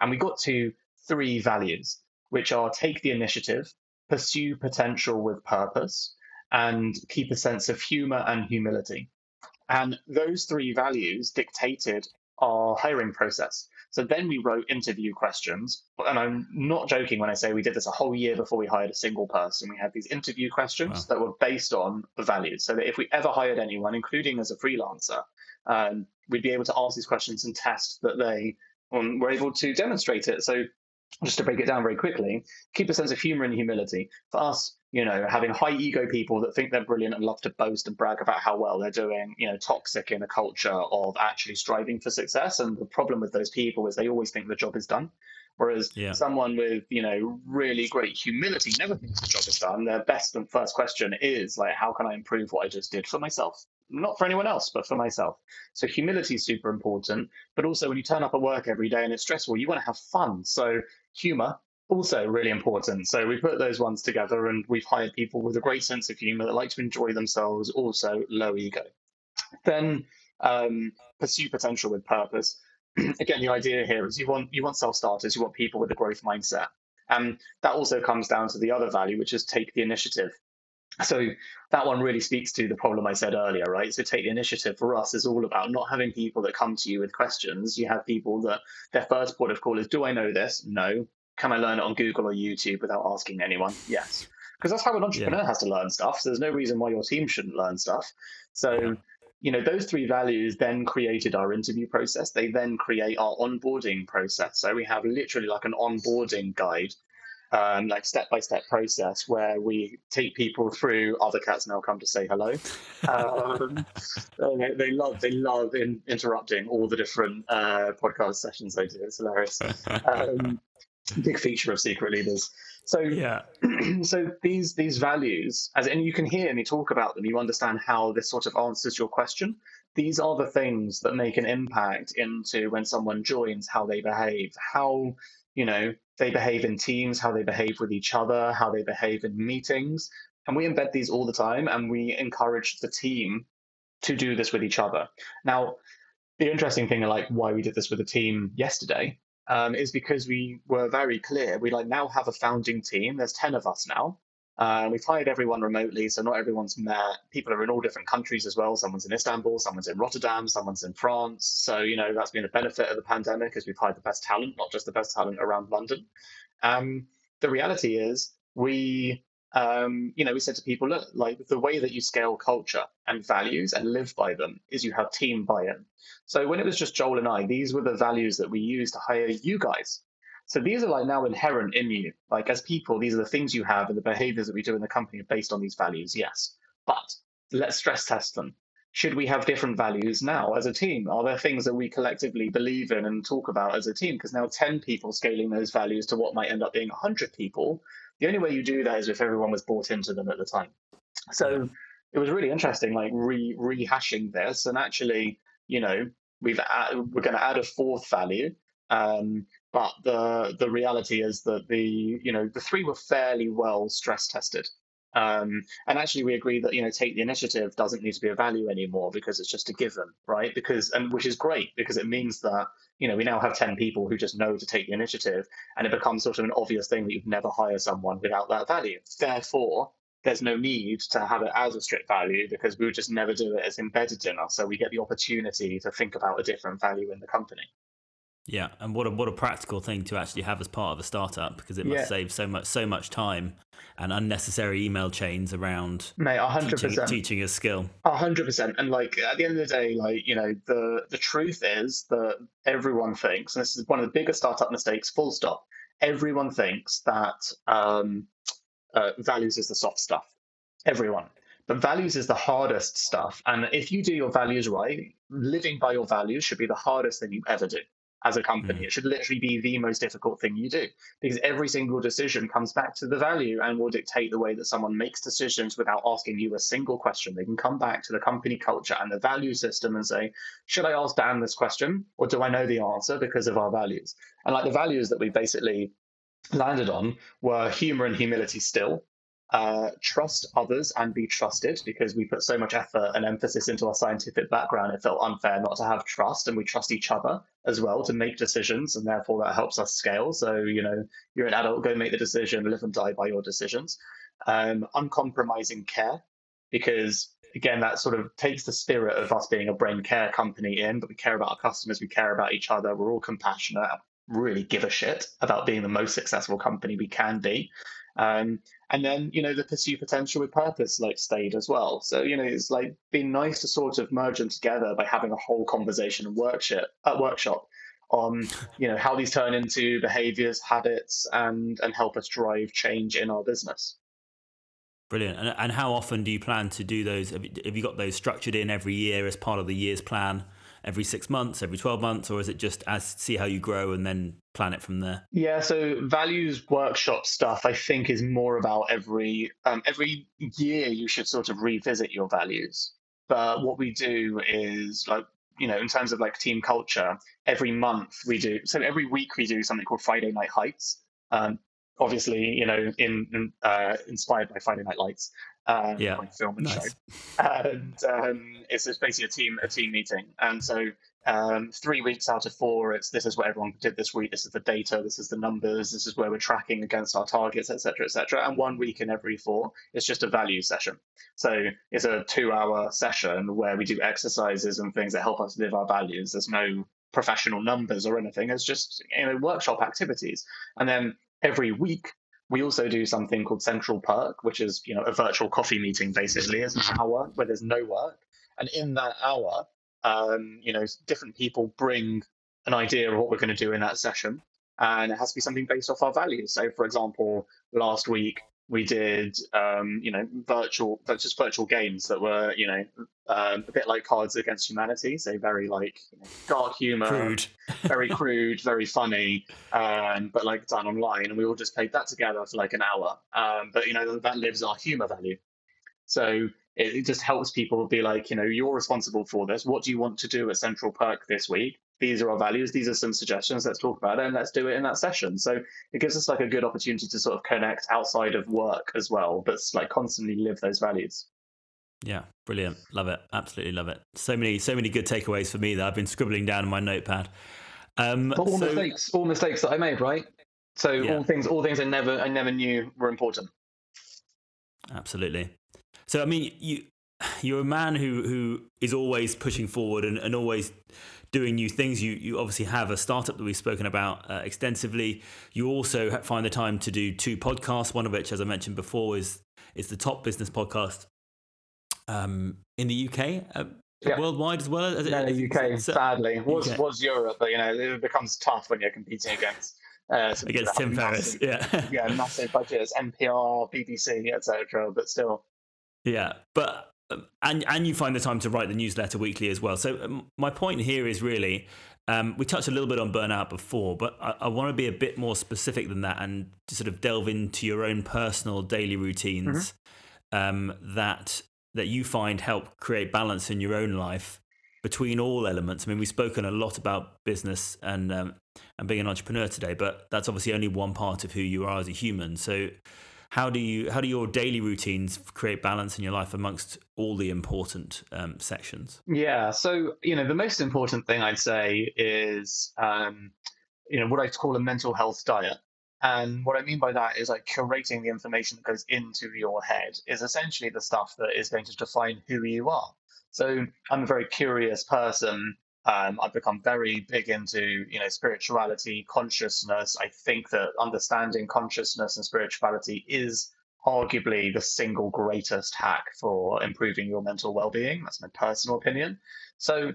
And we got to three values, which are take the initiative, pursue potential with purpose, and keep a sense of humor and humility. And those three values dictated our hiring process. So then we wrote interview questions. And I'm not joking when I say we did this a whole year before we hired a single person. We had these interview questions wow. that were based on the values. So that if we ever hired anyone, including as a freelancer, um, we'd be able to ask these questions and test that they um, were able to demonstrate it. So just to break it down very quickly, keep a sense of humor and humility. For us, you know, having high ego people that think they're brilliant and love to boast and brag about how well they're doing, you know, toxic in a culture of actually striving for success. And the problem with those people is they always think the job is done. Whereas yeah. someone with, you know, really great humility never thinks the job is done. Their best and first question is like, how can I improve what I just did for myself? Not for anyone else, but for myself. So humility is super important. But also when you turn up at work every day and it's stressful, you want to have fun. So humor also really important. So we put those ones together and we've hired people with a great sense of humor that like to enjoy themselves, also low ego. Then um, pursue potential with purpose. [CLEARS THROAT] Again, the idea here is you want you want self-starters, you want people with a growth mindset. And that also comes down to the other value, which is take the initiative. So that one really speaks to the problem I said earlier, right? So take the initiative for us is all about not having people that come to you with questions. You have people that their first port of call is, do I know this? No can I learn it on Google or YouTube without asking anyone? Yes. Because that's how an entrepreneur yeah. has to learn stuff. So there's no reason why your team shouldn't learn stuff. So, yeah. you know, those three values then created our interview process. They then create our onboarding process. So we have literally like an onboarding guide, um, like step by step process where we take people through. Other cats now come to say hello. Um, [LAUGHS] they, they, love they love in, interrupting all the different uh, podcast sessions they do. It's hilarious. [LAUGHS] Um, big feature of secret leaders. So yeah, [CLEARS THROAT] so these these values, as and you can hear me talk about them, you understand how this sort of answers your question. These are the things that make an impact into when someone joins, how they behave, how you know they behave in teams, how they behave with each other, how they behave in meetings, and we embed these all the time, and we encourage the team to do this with each other. Now, the interesting thing, like why we did this with the team yesterday, um, is because we were very clear. We like now have a founding team. There's ten of us now. Uh, we've hired everyone remotely, so not everyone's met. People are in all different countries as well. Someone's in Istanbul, someone's in Rotterdam, someone's in France. So you know that's been a benefit of the pandemic as we've hired the best talent, not just the best talent around London. Um, the reality is we um, you know, we said to people, look, like the way that you scale culture and values and live by them is you have team buy-in. So when it was just Joel and I, these were the values that we used to hire you guys. So these are like now inherent in you. Like as people, these are the things you have and the behaviors that we do in the company are based on these values, yes. But let's stress test them. Should we have different values now as a team? Are there things that we collectively believe in and talk about as a team? Because now 10 people scaling those values to what might end up being 100 people the only way you do that is if everyone was bought into them at the time. So it was really interesting, like re rehashing this, and actually, you know, we've add, we're going to add a fourth value. Um, but the the reality is that the you know the three were fairly well stress tested. Um, and actually, we agree that you know take the initiative doesn't need to be a value anymore because it's just a given, right? Because and which is great because it means that you know we now have ten people who just know to take the initiative, and it becomes sort of an obvious thing that you'd never hire someone without that value. Therefore, there's no need to have it as a strict value because we would just never do it as embedded in us. So we get the opportunity to think about a different value in the company. Yeah, and what a what a practical thing to actually have as part of a startup because it must yeah. save so much so much time and unnecessary email chains around Mate, 100%. Teaching, teaching a skill. hundred percent. And like at the end of the day, like, you know, the the truth is that everyone thinks, and this is one of the biggest startup mistakes, full stop. Everyone thinks that um, uh, values is the soft stuff. Everyone. But values is the hardest stuff. And if you do your values right, living by your values should be the hardest thing you ever do as a company. Mm. It should literally be the most difficult thing you do because every single decision comes back to the value and will dictate the way that someone makes decisions without asking you a single question. They can come back to the company culture and the value system and say, should I ask Dan this question or do I know the answer because of our values? And like the values that we basically landed on were humor and humility still. Uh, trust others and be trusted because we put so much effort and emphasis into our scientific background. It felt unfair not to have trust, and we trust each other as well to make decisions, and therefore that helps us scale. So, you know, you're an adult, go make the decision, live and die by your decisions. Um, uncompromising care, because again, that sort of takes the spirit of us being a brain care company in, but we care about our customers, we care about each other, we're all compassionate, really give a shit about being the most successful company we can be. Um, and then, you know, the pursue potential with purpose like stayed as well. So, you know, it's like been nice to sort of merge them together by having a whole conversation and workshop, uh, workshop on, you know, how these turn into behaviors, habits, and and help us drive change in our business. Brilliant. And, and how often do you plan to do those? Have you, have you got those structured in every year as part of the year's plan? Every six months, every 12 months, or is it just as see how you grow and then plan it from there? Yeah, so values workshop stuff I think is more about every um, every year you should sort of revisit your values. But what we do is like you know in terms of like team culture, every month we do so every week we do something called Friday Night Heights. Um, obviously, you know, in, uh, inspired by Friday Night Lights um, yeah. film and nice. show. And um, it's just basically a team a team meeting. And so um, three weeks out of four, it's this is what everyone did this week. This is the data. This is the numbers. This is where we're tracking against our targets, etc., etc. And one week in every four, it's just a value session. So it's a two-hour session where we do exercises and things that help us live our values. There's no professional numbers or anything. It's just you know workshop activities. And then every week we also do something called Central Perk, which is you know a virtual coffee meeting basically, as an hour where there's no work, and in that hour, um, you know, different people bring an idea of what we're going to do in that session, and it has to be something based off our values. So, for example, last week we did um, you know virtual just virtual games that were you know um, a bit like cards against humanity so very like you know, dark humor crude. very [LAUGHS] crude very funny um, but like done online and we all just played that together for like an hour. Um, but you know that lives our humor value. So it, it just helps people be like you know you're responsible for this. What do you want to do at central perk this week these are our values, these are some suggestions, let's talk about it and let's do it in that session. So it gives us like a good opportunity to sort of connect outside of work as well, but like constantly live those values. Yeah, brilliant. Love it. Absolutely love it. So many, so many good takeaways for me that I've been scribbling down in my notepad. Um, all so, mistakes, all mistakes that I made, right? So yeah. all things, all things I never, I never knew were important. Absolutely. So I mean, you, you're a man who who is always pushing forward and, and always doing new things. You you obviously have a startup that we've spoken about uh, extensively. You also find the time to do two podcasts. One of which, as I mentioned before, is is the top business podcast um, in the UK. Uh, yeah. Worldwide as well as no, the UK. sadly, was UK. was Europe, but you know it becomes tough when you're competing against uh, against Tim Ferriss. Yeah, yeah, massive budgets, NPR, BBC, etc. But still, yeah. But and and you find the time to write the newsletter weekly as well. So um, my point here is really um, we touched a little bit on burnout before, but I, I want to be a bit more specific than that and sort of delve into your own personal daily routines mm-hmm. um, that that you find help create balance in your own life between all elements. I mean, we've spoken a lot about business and um, and being an entrepreneur today, but that's obviously only one part of who you are as a human. So how do you how do your daily routines create balance in your life amongst all the important um, sections? Yeah so you know the most important thing i'd say is um, you know what i call a mental health diet. And what i mean by that is like curating the information that goes into your head is essentially the stuff that is going to define who you are. So i'm a very curious person um, I've become very big into you know spirituality, consciousness. I think that understanding consciousness and spirituality is arguably the single greatest hack for improving your mental well-being. That's my personal opinion. So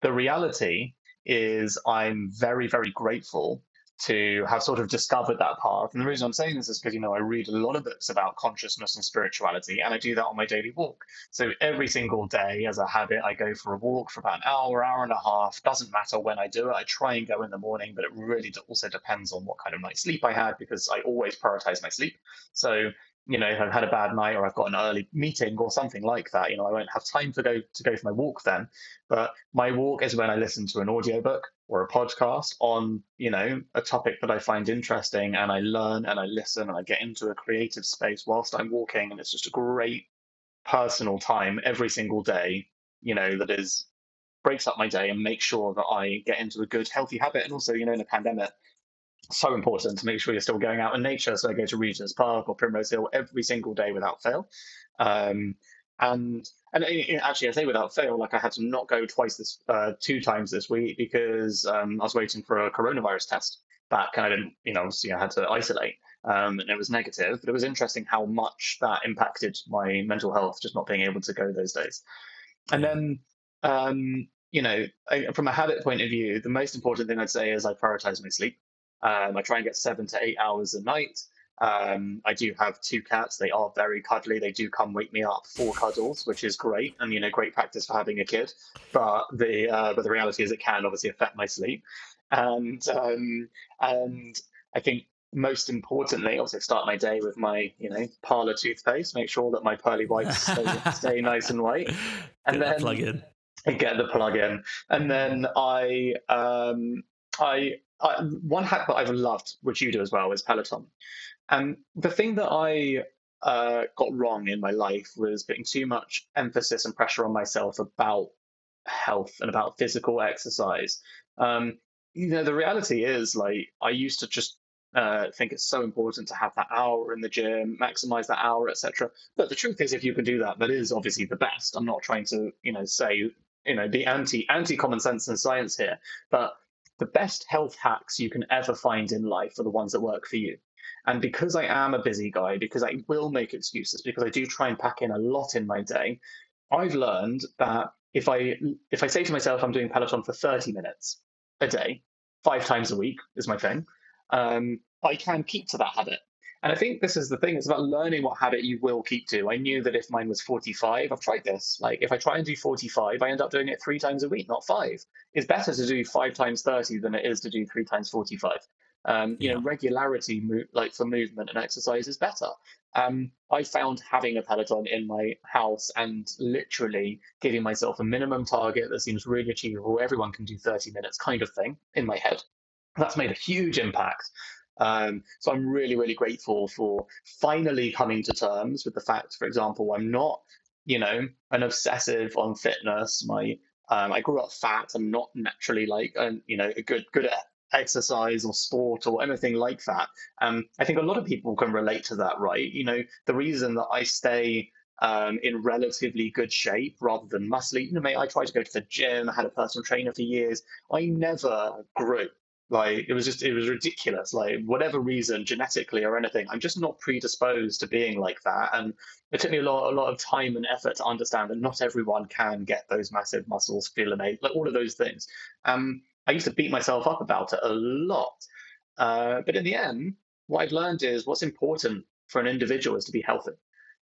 the reality is I'm very, very grateful to have sort of discovered that path. And the reason I'm saying this is because, you know, I read a lot of books about consciousness and spirituality, and I do that on my daily walk. So every single day, as a habit, I go for a walk for about an hour, hour and a half. Doesn't matter when I do it. I try and go in the morning, but it really also depends on what kind of night's sleep I had because I always prioritize my sleep. So you know, I've had a bad night or I've got an early meeting or something like that, you know, I won't have time to go to go for my walk then. But my walk is when I listen to an audiobook or a podcast on, you know, a topic that I find interesting and I learn and I listen and I get into a creative space whilst I'm walking. And it's just a great personal time every single day, you know, that is breaks up my day and makes sure that I get into a good, healthy habit. And also, you know, in a pandemic, so important to make sure you're still going out in nature. So I go to Regent's Park or Primrose Hill every single day without fail. Um, and and actually, I say without fail, like I had to not go twice this, uh, two times this week because um, I was waiting for a coronavirus test back, and I didn't, you know, obviously I had to isolate, um, and it was negative. But it was interesting how much that impacted my mental health, just not being able to go those days. And then, um, you know, I, from a habit point of view, the most important thing I'd say is I prioritize my sleep. Um, I try and get seven to eight hours a night. Um, I do have two cats. They are very cuddly. They do come wake me up for cuddles, which is great, and you know, great practice for having a kid. But the uh, but the reality is, it can obviously affect my sleep, and um, and I think most importantly, also start my day with my you know parlor toothpaste. Make sure that my pearly whites stay, [LAUGHS] stay nice and white, and get then plug in. Get the plug in, and then I um, I I, one hack that I've loved, which you do as well, is Peloton. And the thing that I uh, got wrong in my life was putting too much emphasis and pressure on myself about health and about physical exercise. Um, you know, the reality is, like, I used to just uh, think it's so important to have that hour in the gym, maximize that hour, etc. But the truth is, if you can do that, that is obviously the best. I'm not trying to, you know, say, you know, be anti anti common sense and science here, but the best health hacks you can ever find in life are the ones that work for you. And because I am a busy guy, because I will make excuses, because I do try and pack in a lot in my day, I've learned that if I if I say to myself I'm doing Peloton for 30 minutes a day, five times a week is my thing, um, I can keep to that habit. And I think this is the thing, it's about learning what habit you will keep to. I knew that if mine was 45, I've tried this. Like if I try and do 45, I end up doing it three times a week, not five. It's better to do five times 30 than it is to do three times 45. Um, you yeah. know, regularity, mo- like for movement and exercise, is better. Um, I found having a Peloton in my house and literally giving myself a minimum target that seems really achievable. Everyone can do 30 minutes, kind of thing, in my head. That's made a huge impact. Um, so I'm really, really grateful for finally coming to terms with the fact, for example, I'm not, you know, an obsessive on fitness. My um, I grew up fat. I'm not naturally like, um, you know, a good good at exercise or sport or anything like that. Um, I think a lot of people can relate to that, right? You know, the reason that I stay um, in relatively good shape rather than muscly. You know, mate, I tried to go to the gym. I had a personal trainer for years. I never grew. Like it was just it was ridiculous. Like whatever reason, genetically or anything, I'm just not predisposed to being like that. And it took me a lot a lot of time and effort to understand that not everyone can get those massive muscles, feel innate, like all of those things. Um, I used to beat myself up about it a lot. Uh, but in the end, what I've learned is what's important for an individual is to be healthy.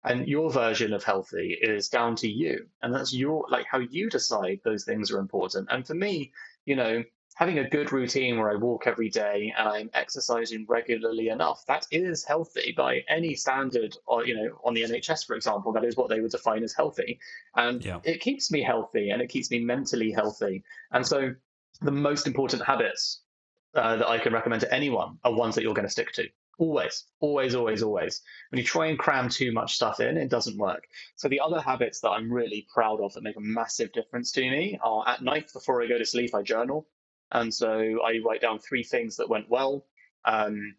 And your version of healthy is down to you. And that's your like how you decide those things are important. And for me, you know, having a good routine where I walk every day and I'm exercising regularly enough, that is healthy by any standard, or you know, on the NHS, for example, that is what they would define as healthy. And yeah. it keeps me healthy and it keeps me mentally healthy. And so the most important habits uh, that I can recommend to anyone are ones that you're going to stick to. Always, always, always, always. When you try and cram too much stuff in, it doesn't work. So the other habits that I'm really proud of that make a massive difference to me are at night before I go to sleep, I journal. And so I write down three things that went well. Um,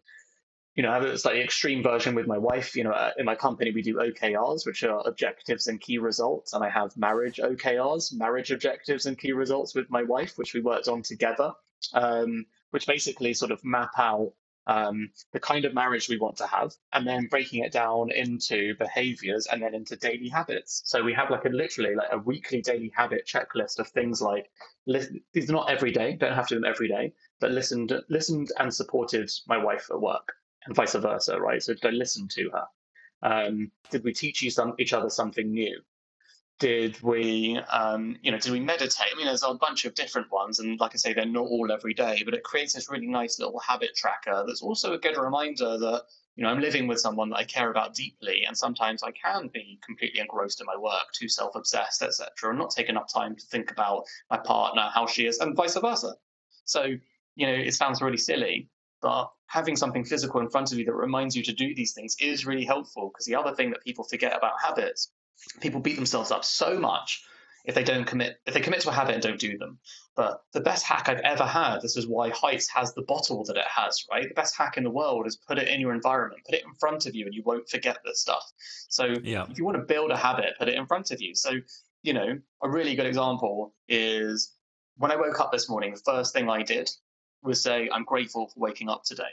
you know, I have a slightly extreme version with my wife. You know, uh, in my company, we do OKRs, which are objectives and key results. And I have marriage OKRs, marriage objectives and key results with my wife, which we worked on together, um, which basically sort of map out um, the kind of marriage we want to have, and then breaking it down into behaviors and then into daily habits. So we have like a literally like a weekly daily habit checklist of things like listen, these are not every day, don't have to do them every day, but listened listened and supported my wife at work and vice versa, right? So did I listen to her? Um, did we teach you some each other something new? Did we um, you know did we meditate i mean there's a bunch of different ones and like i say they're not all every day but it creates this really nice little habit tracker that's also a good reminder that you know, I'm living with someone that I care about deeply, and sometimes I can be completely engrossed in my work, too self-obsessed, etc., and not take enough time to think about my partner, how she is, and vice versa. So, you know, it sounds really silly, but having something physical in front of you that reminds you to do these things is really helpful. Because the other thing that people forget about habits, people beat themselves up so much if they don't commit if they commit to a habit and don't do them. But the best hack i've ever had this is why heights has the bottle that it has right? The best hack in the world is put it in your environment put it in front of you and you won't forget this stuff. So yeah. if you want to build a habit put it in front of you. So you know a really good example is when i woke up this morning the first thing i did was say i'm grateful for waking up today.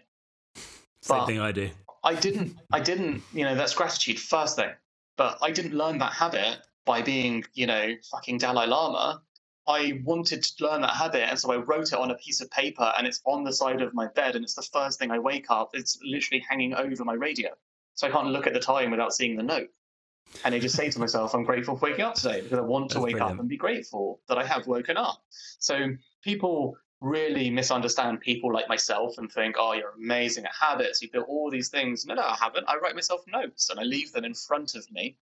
Same but thing i do. I didn't i didn't you know that's gratitude first thing but i didn't learn that habit by being, you know, fucking Dalai Lama. I wanted to learn that habit, and so I wrote it on a piece of paper, and it's on the side of my bed, and it's the first thing I wake up. It's literally hanging over my radio, so I can't look at the time without seeing the note. And I just say to myself, I'm grateful for waking up today because I want to That's wake brilliant. up and be grateful that I have woken up. So people really misunderstand people like myself and think, oh, you're amazing at habits. You built all these things. No, no, I haven't. I write myself notes and I leave them in front of me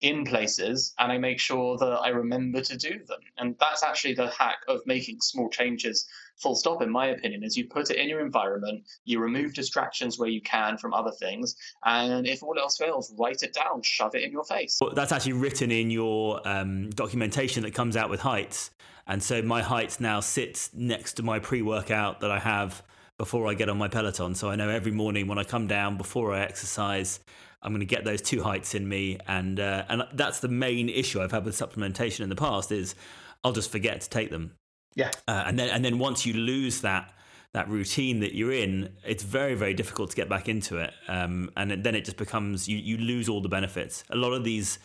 in places and I make sure that I remember to do them. And that's actually the hack of making small changes, full stop, in my opinion, is you put it in your environment, you remove distractions where you can from other things, and if all else fails, write it down, shove it in your face. Well, that's actually written in your um, documentation that comes out with Heights. And so my height now sits next to my pre workout that I have before I get on my Peloton. So I know every morning when I come down before I exercise, I'm going to get those two heights in me, and uh, and that's the main issue I've had with supplementation in the past is I'll just forget to take them. Yeah, uh, and then and then once you lose that that routine that you're in, it's very very difficult to get back into it, um, and then it just becomes you you lose all the benefits. A lot of these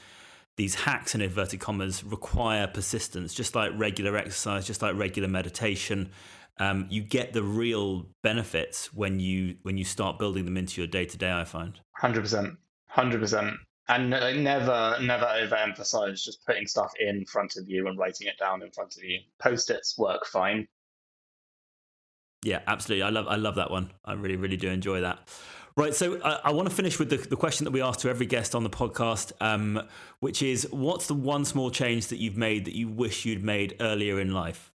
these hacks in inverted commas require persistence, just like regular exercise, just like regular meditation. Um, you get the real benefits when you when you start building them into your day to day. I find. Hundred percent. Hundred percent. And never, never overemphasize just putting stuff in front of you and writing it down in front of you. Post-its work fine. Yeah, absolutely. I love, I love that one. I really, really do enjoy that. Right, so I, I want to finish with the, the, question that we ask to every guest on the podcast, um, which is, what's the one small change that you've made that you wish you'd made earlier in life?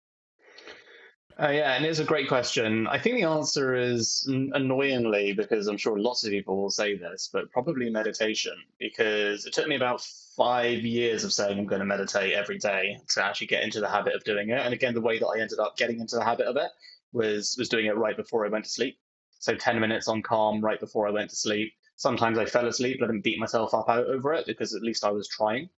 Uh, yeah, and it's a great question. I think the answer is annoyingly, because I'm sure lots of people will say this, but probably meditation, because it took me about five years of saying I'm going to meditate every day to actually get into the habit of doing it. And again, the way that I ended up getting into the habit of it was was doing it right before I went to sleep. So 10 minutes on calm right before I went to sleep. Sometimes I fell asleep, but I didn't beat myself up over it because at least I was trying.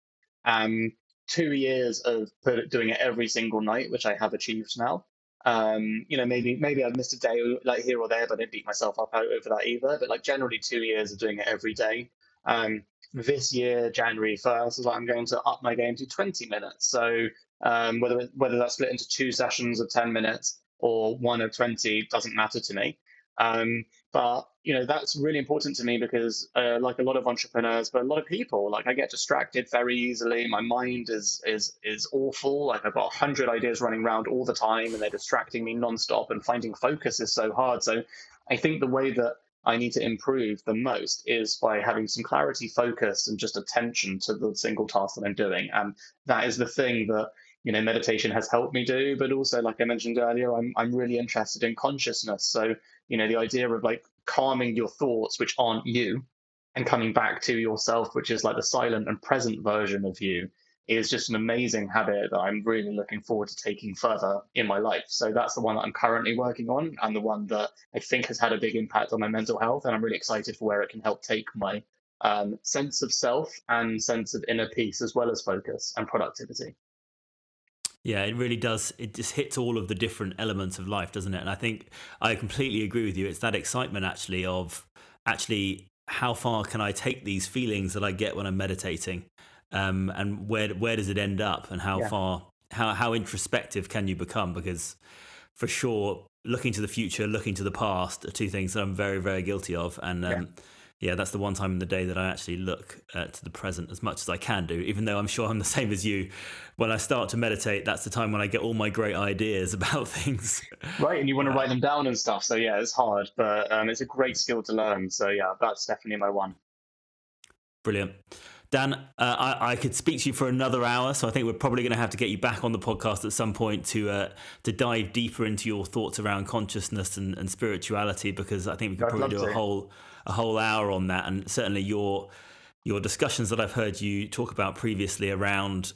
Um, two years of doing it every single night, which I have achieved now. Um, you know, maybe maybe I've missed a day like here or there, but I didn't beat myself up over that either. But like generally two years of doing it every day. Um, this year, January first, is like I'm going to up my game to 20 minutes. So um, whether whether that's split into two sessions of 10 minutes or one of 20 doesn't matter to me. Um, but you know that's really important to me because, uh, like a lot of entrepreneurs, but a lot of people, like I get distracted very easily. My mind is is is awful. Like I've got hundred ideas running around all the time, and they're distracting me nonstop. And finding focus is so hard. So I think the way that I need to improve the most is by having some clarity, focus, and just attention to the single task that I'm doing. And that is the thing that you know meditation has helped me do but also like i mentioned earlier i'm i'm really interested in consciousness so you know the idea of like calming your thoughts which aren't you and coming back to yourself which is like the silent and present version of you is just an amazing habit that i'm really looking forward to taking further in my life. So that's the one that i'm currently working on and the one that i think has had a big impact on my mental health and i'm really excited for where it can help take my um, sense of self and sense of inner peace as well as focus and productivity yeah, it really does. It just hits all of the different elements of life, doesn't it? And I think I completely agree with you. It's that excitement actually of actually how far can I take these feelings that I get when I'm meditating, um, and where where does it end up, and how yeah. far how how introspective can you become? Because for sure, looking to the future, looking to the past are two things that I'm very very guilty of, and um, yeah. Yeah, that's the one time in the day that I actually look uh, to the present as much as I can do, even though I'm sure I'm the [LAUGHS] same as you. When I start to meditate, that's the time when I get all my great ideas [LAUGHS] about things. Right, and you want to write them down and stuff. So, yeah, it's hard, but um, it's a great skill to learn. So, yeah, that's definitely my one. Brilliant. Dan, uh, I, I, could speak to you for another hour, so I think we're probably going to have to get you back on the podcast at some point to uh, to dive deeper into your thoughts around consciousness and, and spirituality, because I think we could I'd probably do love a whole a whole hour on that, and certainly your your discussions that I've heard you talk about previously around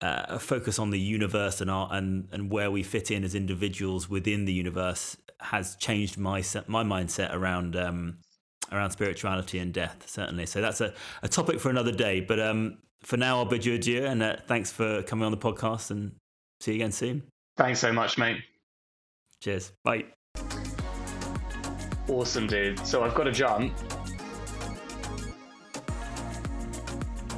uh, a focus on the universe and our, and and where we fit in as individuals within the universe has changed my set, my mindset around um, around spirituality and death, certainly. So that's a, a topic for another day. But um, for now, I'll bid you adieu and uh, thanks for coming on the podcast and see you again soon. Thanks so much, mate. Cheers. Bye. Awesome, dude. So I've got to jump.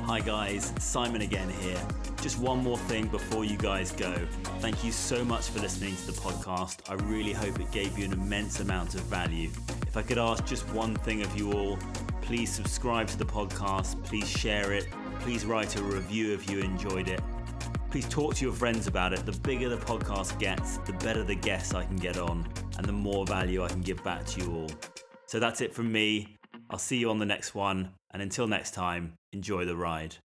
Hi, guys. Simon again here. Just one more thing before you guys go. Thank you so much for listening to the podcast. I really hope it gave you an immense amount of value. If I could ask just one thing of you all, please subscribe to the podcast, please share it, please write a review if you enjoyed it. Please talk to your friends about it. The bigger the podcast gets, the better the guests I can get on, and the more value I can give back to you all. So that's it from me. I'll see you on the next one, and until next time, enjoy the ride.